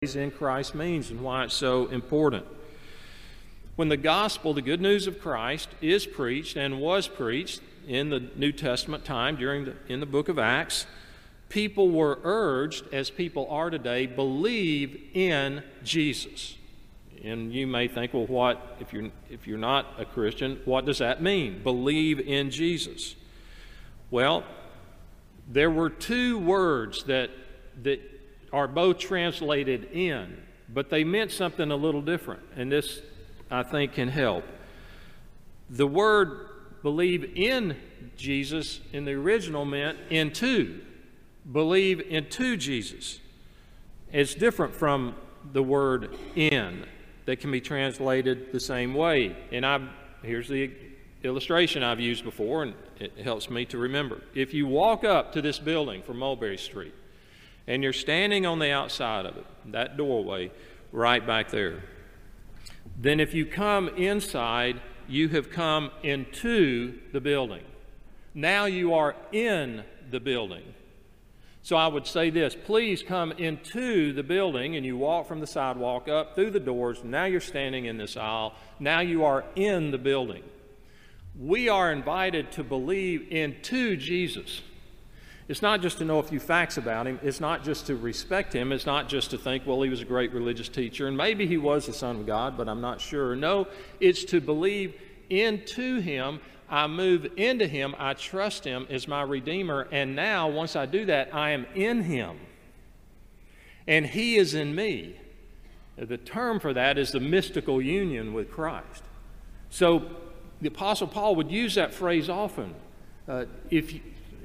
in Christ means and why it's so important. When the gospel, the good news of Christ, is preached and was preached in the New Testament time during the, in the book of Acts, people were urged, as people are today, believe in Jesus. And you may think, well, what if you're if you're not a Christian? What does that mean? Believe in Jesus. Well, there were two words that that are both translated in, but they meant something a little different, and this I think can help. The word believe in Jesus in the original meant into, believe into Jesus. It's different from the word in that can be translated the same way. And I here's the illustration I've used before, and it helps me to remember. If you walk up to this building from Mulberry Street, and you're standing on the outside of it, that doorway right back there, then if you come inside, you have come into the building. Now you are in the building. So I would say this please come into the building and you walk from the sidewalk up through the doors. Now you're standing in this aisle. Now you are in the building. We are invited to believe into Jesus. It's not just to know a few facts about him. It's not just to respect him. It's not just to think, well, he was a great religious teacher and maybe he was the Son of God, but I'm not sure. No, it's to believe into him. I move into him. I trust him as my Redeemer. And now, once I do that, I am in him. And he is in me. The term for that is the mystical union with Christ. So the Apostle Paul would use that phrase often. Uh, if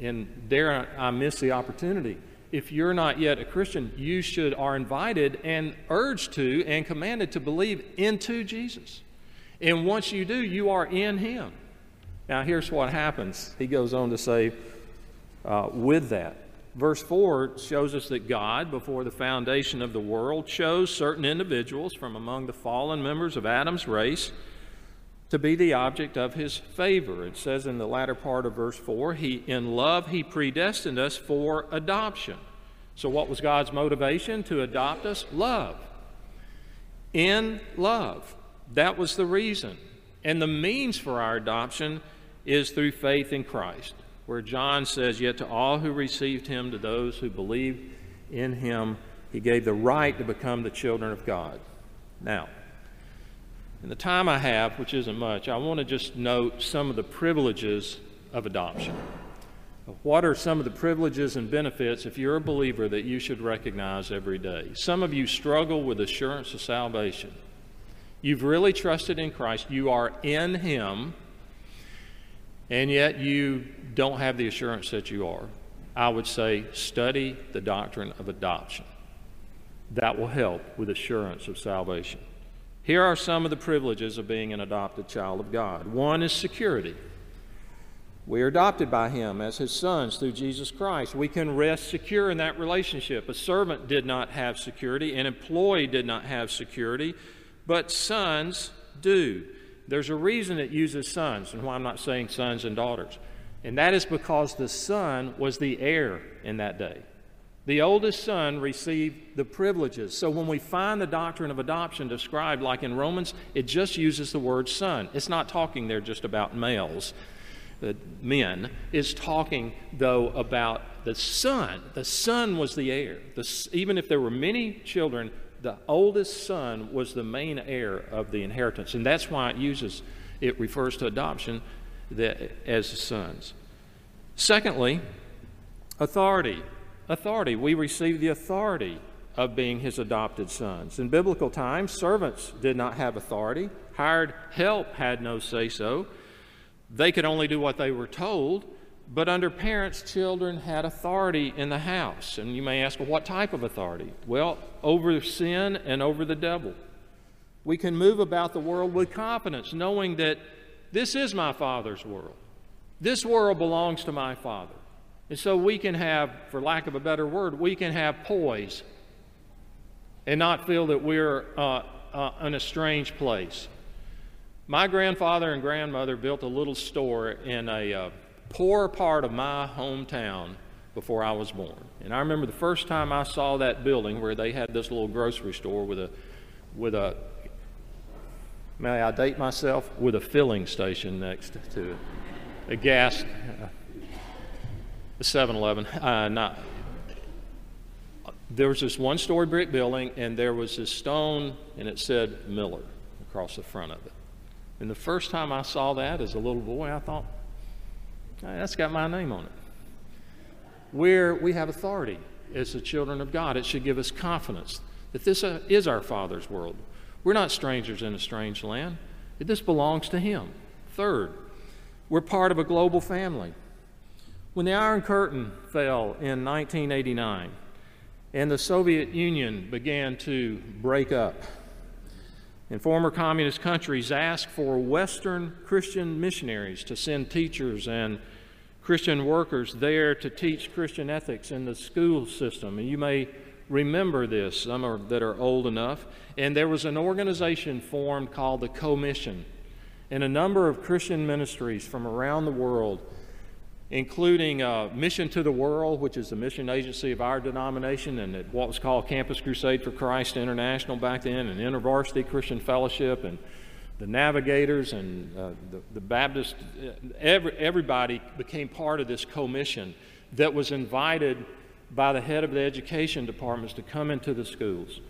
and there I miss the opportunity. If you're not yet a Christian, you should are invited and urged to and commanded to believe into Jesus. And once you do, you are in Him. Now, here's what happens. He goes on to say, uh, with that. Verse 4 shows us that God, before the foundation of the world, chose certain individuals from among the fallen members of Adam's race to be the object of his favor. It says in the latter part of verse 4, he in love he predestined us for adoption. So what was God's motivation to adopt us? Love. In love. That was the reason. And the means for our adoption is through faith in Christ, where John says, Yet to all who received him, to those who believed in him, he gave the right to become the children of God. Now, in the time I have, which isn't much, I want to just note some of the privileges of adoption. What are some of the privileges and benefits, if you're a believer, that you should recognize every day? Some of you struggle with assurance of salvation. You've really trusted in Christ, you are in Him, and yet you don't have the assurance that you are. I would say study the doctrine of adoption. That will help with assurance of salvation. Here are some of the privileges of being an adopted child of God. One is security. We are adopted by Him as His sons through Jesus Christ. We can rest secure in that relationship. A servant did not have security, an employee did not have security, but sons do. There's a reason it uses sons, and why I'm not saying sons and daughters. And that is because the son was the heir in that day. The oldest son received the privileges. So when we find the doctrine of adoption described, like in Romans, it just uses the word son. It's not talking there just about males, uh, men. It's talking, though, about the son. The son was the heir. The, even if there were many children, the oldest son was the main heir of the inheritance. And that's why it uses, it refers to adoption that, as the sons. Secondly, authority authority. We receive the authority of being his adopted sons. In biblical times, servants did not have authority, hired help had no say so. They could only do what they were told. But under parents, children had authority in the house. And you may ask, well, what type of authority? Well, over sin and over the devil. We can move about the world with confidence, knowing that this is my Father's world. This world belongs to my Father. And so we can have, for lack of a better word, we can have poise and not feel that we're uh, uh, in a strange place. My grandfather and grandmother built a little store in a uh, poor part of my hometown before I was born. And I remember the first time I saw that building where they had this little grocery store with a, with a, may I date myself, with a filling station next to it, a gas, uh, a 7-Eleven, uh, not. There was this one-story brick building, and there was this stone, and it said Miller across the front of it. And the first time I saw that as a little boy, I thought, hey, that's got my name on it. Where we have authority as the children of God, it should give us confidence that this uh, is our Father's world. We're not strangers in a strange land. This belongs to Him. Third, we're part of a global family. When the Iron Curtain fell in 1989 and the Soviet Union began to break up, and former communist countries asked for Western Christian missionaries to send teachers and Christian workers there to teach Christian ethics in the school system. And you may remember this, some are, that are old enough. And there was an organization formed called the Commission. And a number of Christian ministries from around the world including uh, Mission to the World, which is the mission agency of our denomination, and at what was called Campus Crusade for Christ International back then, and InterVarsity Christian Fellowship, and the Navigators and uh, the, the Baptist, uh, every, everybody became part of this commission that was invited by the head of the education departments to come into the schools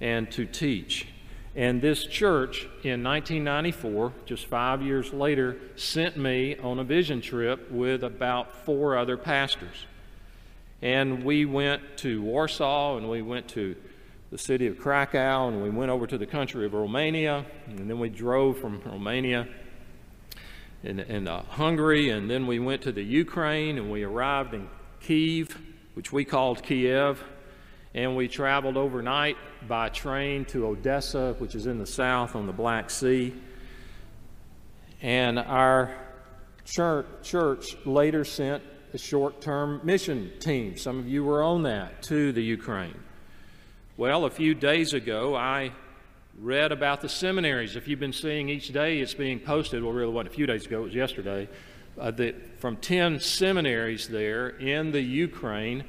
and to teach. And this church in 1994, just five years later, sent me on a vision trip with about four other pastors. And we went to Warsaw and we went to the city of Krakow and we went over to the country of Romania. And then we drove from Romania and, in uh, Hungary. And then we went to the Ukraine and we arrived in Kiev, which we called Kiev and we traveled overnight by train to Odessa, which is in the south on the Black Sea. And our church, church later sent a short term mission team. Some of you were on that to the Ukraine. Well, a few days ago, I read about the seminaries. If you've been seeing each day it's being posted, well, really wasn't a few days ago, it was yesterday, uh, that from 10 seminaries there in the Ukraine,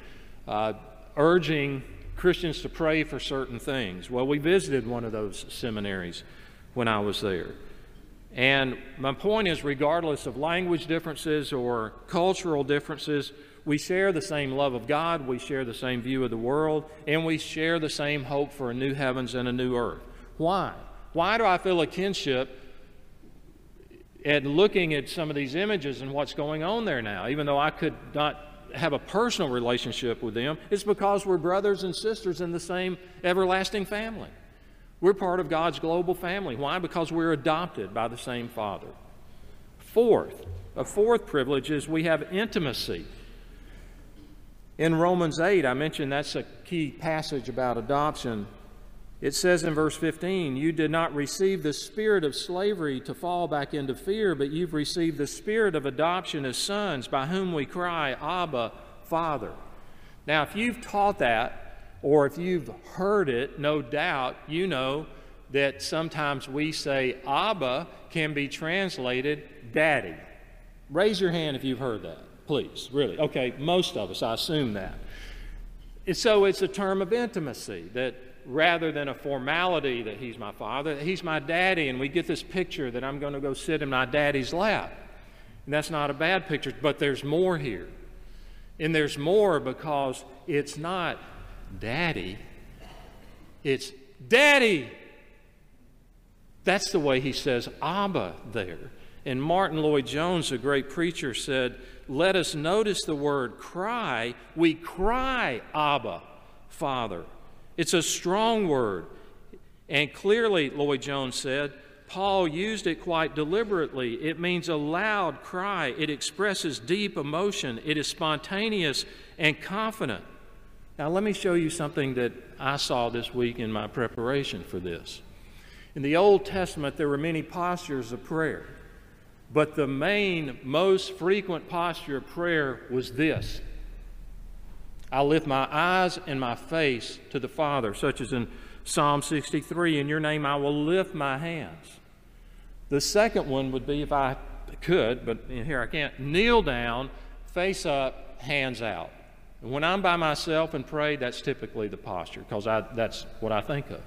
uh, urging Christians to pray for certain things. Well, we visited one of those seminaries when I was there. And my point is, regardless of language differences or cultural differences, we share the same love of God, we share the same view of the world, and we share the same hope for a new heavens and a new earth. Why? Why do I feel a kinship at looking at some of these images and what's going on there now, even though I could not have a personal relationship with them, it's because we're brothers and sisters in the same everlasting family. We're part of God's global family. Why? Because we're adopted by the same Father. Fourth, a fourth privilege is we have intimacy. In Romans 8, I mentioned that's a key passage about adoption. It says in verse 15, You did not receive the spirit of slavery to fall back into fear, but you've received the spirit of adoption as sons, by whom we cry, Abba, Father. Now, if you've taught that, or if you've heard it, no doubt you know that sometimes we say Abba can be translated daddy. Raise your hand if you've heard that, please. Really. Okay, most of us, I assume that. So it's a term of intimacy that rather than a formality that he's my father, he's my daddy, and we get this picture that I'm going to go sit in my daddy's lap. And that's not a bad picture, but there's more here. And there's more because it's not daddy, it's daddy. That's the way he says Abba there. And Martyn Lloyd-Jones, a great preacher, said, Let us notice the word cry. We cry, Abba, Father. It's a strong word. And clearly, Lloyd-Jones said, Paul used it quite deliberately. It means a loud cry, it expresses deep emotion, it is spontaneous and confident. Now, let me show you something that I saw this week in my preparation for this. In the Old Testament, there were many postures of prayer, but the main, most frequent posture of prayer was this I lift my eyes and my face to the Father, such as in Psalm 63 In your name I will lift my hands. The second one would be if I could, but here I can't, kneel down, face up, hands out. And when I'm by myself and pray, that's typically the posture because that's what I think of.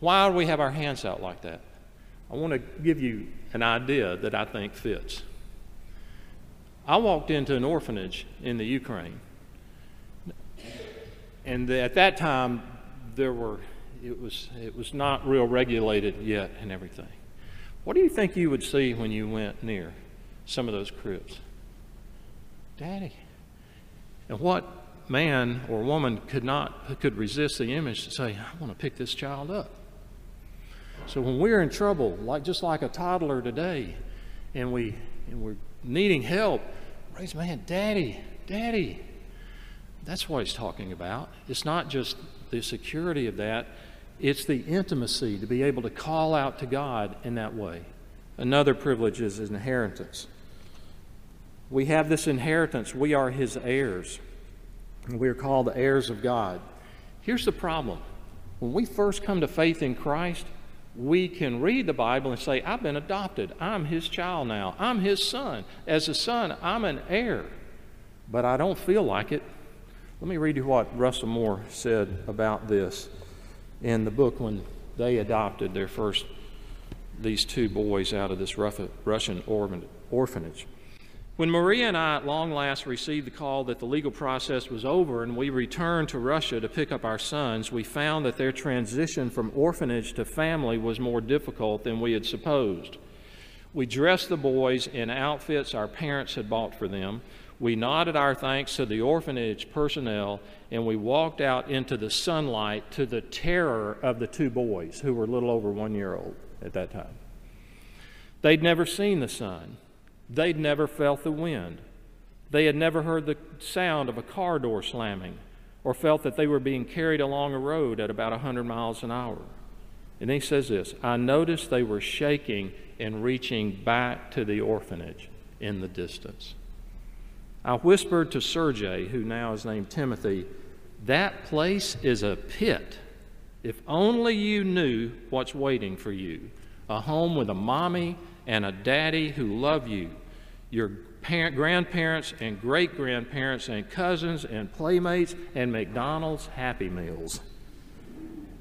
Why do we have our hands out like that? I want to give you an idea that I think fits. I walked into an orphanage in the Ukraine. And at that time, there were, it was, it was not real regulated yet and everything. What do you think you would see when you went near some of those cribs? Daddy. And what man or woman could not could resist the image to say, I want to pick this child up. So when we're in trouble, like just like a toddler today, and we and we're needing help, raise my hand, Daddy, Daddy. That's what he's talking about. It's not just the security of that, it's the intimacy to be able to call out to God in that way. Another privilege is inheritance. We have this inheritance. We are his heirs. We are called the heirs of God. Here's the problem when we first come to faith in Christ, we can read the Bible and say, I've been adopted. I'm his child now. I'm his son. As a son, I'm an heir. But I don't feel like it. Let me read you what Russell Moore said about this in the book when they adopted their first, these two boys out of this Russian orphanage. When Maria and I at long last received the call that the legal process was over and we returned to Russia to pick up our sons, we found that their transition from orphanage to family was more difficult than we had supposed. We dressed the boys in outfits our parents had bought for them. We nodded our thanks to the orphanage personnel and we walked out into the sunlight to the terror of the two boys, who were a little over one year old at that time. They'd never seen the sun. They'd never felt the wind. They had never heard the sound of a car door slamming or felt that they were being carried along a road at about 100 miles an hour. And he says this I noticed they were shaking and reaching back to the orphanage in the distance. I whispered to Sergei, who now is named Timothy, that place is a pit. If only you knew what's waiting for you a home with a mommy and a daddy who love you, your parent, grandparents and great grandparents and cousins and playmates and McDonald's Happy Meals.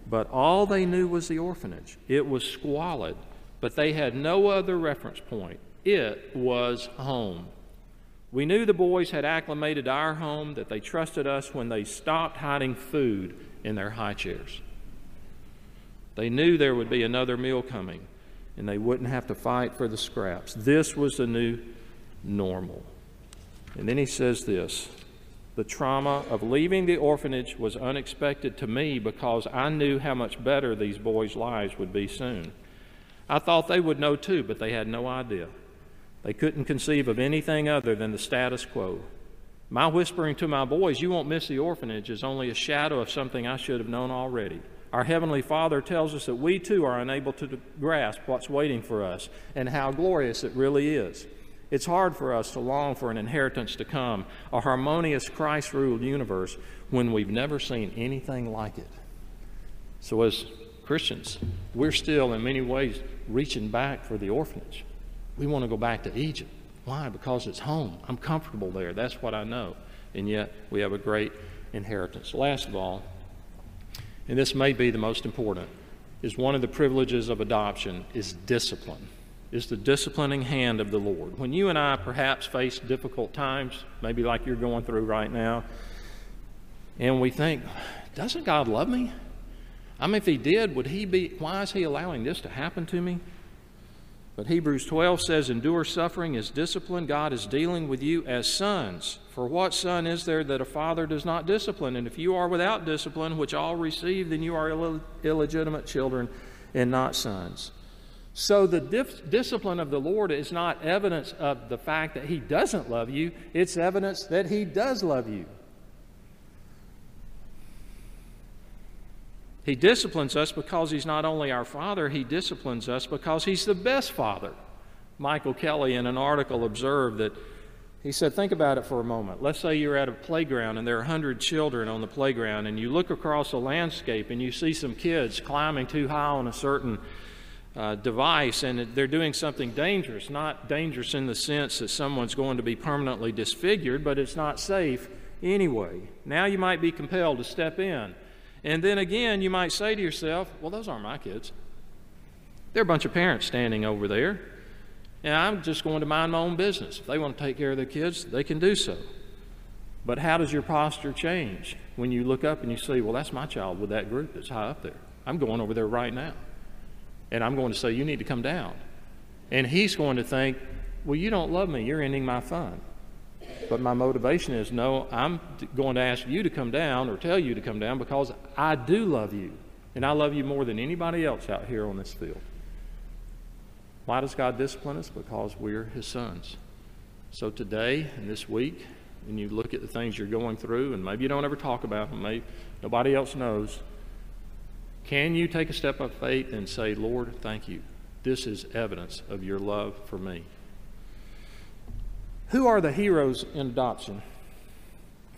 But all they knew was the orphanage. It was squalid, but they had no other reference point. It was home. We knew the boys had acclimated to our home, that they trusted us when they stopped hiding food in their high chairs. They knew there would be another meal coming and they wouldn't have to fight for the scraps. This was the new normal. And then he says this the trauma of leaving the orphanage was unexpected to me because I knew how much better these boys' lives would be soon. I thought they would know too, but they had no idea. They couldn't conceive of anything other than the status quo. My whispering to my boys, You won't miss the orphanage, is only a shadow of something I should have known already. Our Heavenly Father tells us that we too are unable to grasp what's waiting for us and how glorious it really is. It's hard for us to long for an inheritance to come, a harmonious Christ ruled universe, when we've never seen anything like it. So, as Christians, we're still in many ways reaching back for the orphanage. We want to go back to Egypt. Why? Because it's home. I'm comfortable there. That's what I know. And yet, we have a great inheritance. Last of all, and this may be the most important, is one of the privileges of adoption is discipline, is the disciplining hand of the Lord. When you and I perhaps face difficult times, maybe like you're going through right now, and we think, doesn't God love me? I mean, if He did, would He be, why is He allowing this to happen to me? But Hebrews 12 says, Endure suffering as discipline. God is dealing with you as sons. For what son is there that a father does not discipline? And if you are without discipline, which all receive, then you are Ill- illegitimate children and not sons. So the discipline of the Lord is not evidence of the fact that He doesn't love you, it's evidence that He does love you. He disciplines us because He's not only our Father, He disciplines us because He's the best Father. Michael Kelly, in an article, observed that he said, Think about it for a moment. Let's say you're at a playground and there are 100 children on the playground, and you look across a landscape and you see some kids climbing too high on a certain uh, device and they're doing something dangerous. Not dangerous in the sense that someone's going to be permanently disfigured, but it's not safe anyway. Now you might be compelled to step in. And then again, you might say to yourself, well, those aren't my kids. They're a bunch of parents standing over there, and I'm just going to mind my own business. If they want to take care of their kids, they can do so. But how does your posture change when you look up and you see, well, that's my child with that group that's high up there? I'm going over there right now. And I'm going to say, you need to come down. And he's going to think, well, you don't love me. You're ending my fun. But my motivation is, no, I'm going to ask you to come down or tell you to come down because I do love you. And I love you more than anybody else out here on this field. Why does God discipline us? Because we're His sons. So today and this week, and you look at the things you're going through, and maybe you don't ever talk about them, maybe nobody else knows. Can you take a step of faith and say, Lord, thank you? This is evidence of your love for me. Who are the heroes in adoption?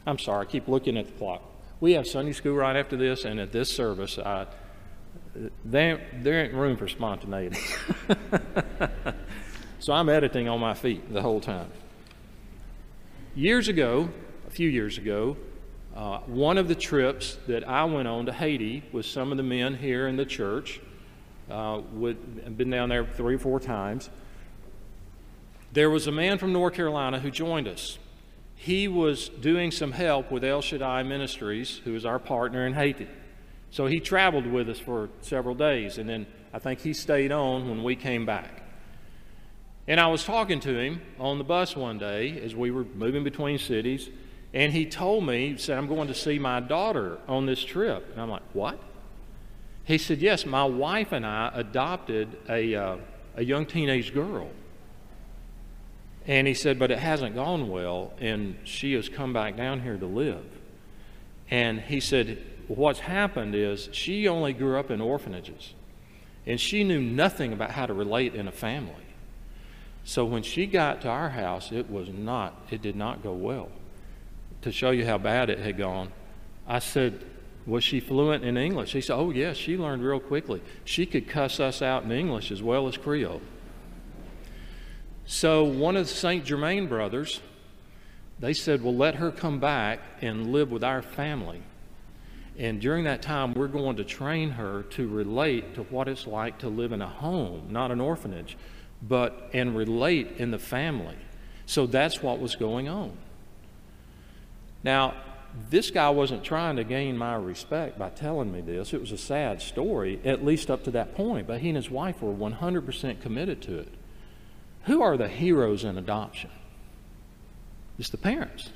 I'm sorry, I keep looking at the clock. We have Sunday school right after this, and at this service, I, there, there ain't room for spontaneity. so I'm editing on my feet the whole time. Years ago, a few years ago, uh, one of the trips that I went on to Haiti with some of the men here in the church, uh, would, been down there three or four times. There was a man from North Carolina who joined us. He was doing some help with El Shaddai Ministries, who is our partner in Haiti. So he traveled with us for several days, and then I think he stayed on when we came back. And I was talking to him on the bus one day as we were moving between cities, and he told me, he said, I'm going to see my daughter on this trip. And I'm like, what? He said, yes, my wife and I adopted a, uh, a young teenage girl. And he said, but it hasn't gone well, and she has come back down here to live. And he said, what's happened is she only grew up in orphanages, and she knew nothing about how to relate in a family. So when she got to our house, it was not, it did not go well. To show you how bad it had gone, I said, Was she fluent in English? He said, Oh, yes, she learned real quickly. She could cuss us out in English as well as Creole. So one of the St. Germain brothers, they said, Well, let her come back and live with our family. And during that time, we're going to train her to relate to what it's like to live in a home, not an orphanage but and relate in the family. So that's what was going on. Now, this guy wasn't trying to gain my respect by telling me this. It was a sad story, at least up to that point, but he and his wife were 100% committed to it. Who are the heroes in adoption? It's the parents,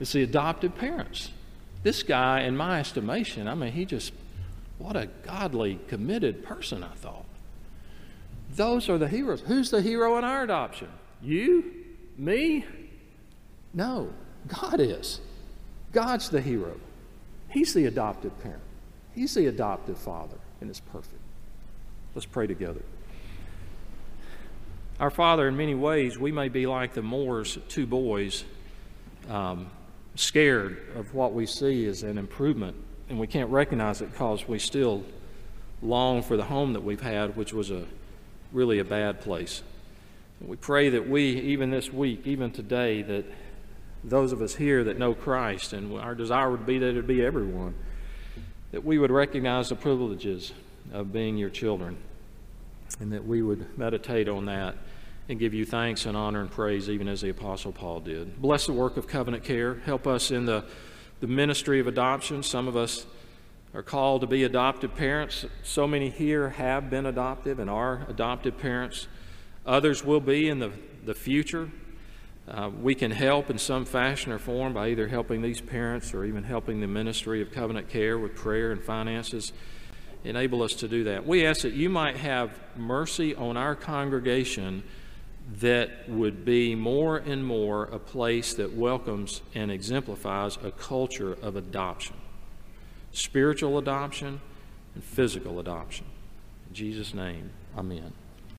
it's the adopted parents. This guy, in my estimation, I mean, he just, what a godly, committed person, I thought. Those are the heroes. Who's the hero in our adoption? You? Me? No, God is. God's the hero. He's the adopted parent, He's the adoptive father, and it's perfect. Let's pray together. Our Father, in many ways, we may be like the Moores' two boys, um, scared of what we see as an improvement, and we can't recognize it because we still long for the home that we've had, which was a really a bad place. We pray that we, even this week, even today, that those of us here that know Christ, and our desire would be that it be everyone, that we would recognize the privileges of being your children, and that we would meditate on that and give you thanks and honor and praise, even as the Apostle Paul did. Bless the work of covenant care. Help us in the, the ministry of adoption. Some of us are called to be adoptive parents. So many here have been adoptive and are adoptive parents. Others will be in the, the future. Uh, we can help in some fashion or form by either helping these parents or even helping the ministry of covenant care with prayer and finances. Enable us to do that. We ask that you might have mercy on our congregation that would be more and more a place that welcomes and exemplifies a culture of adoption spiritual adoption and physical adoption. In Jesus' name, amen.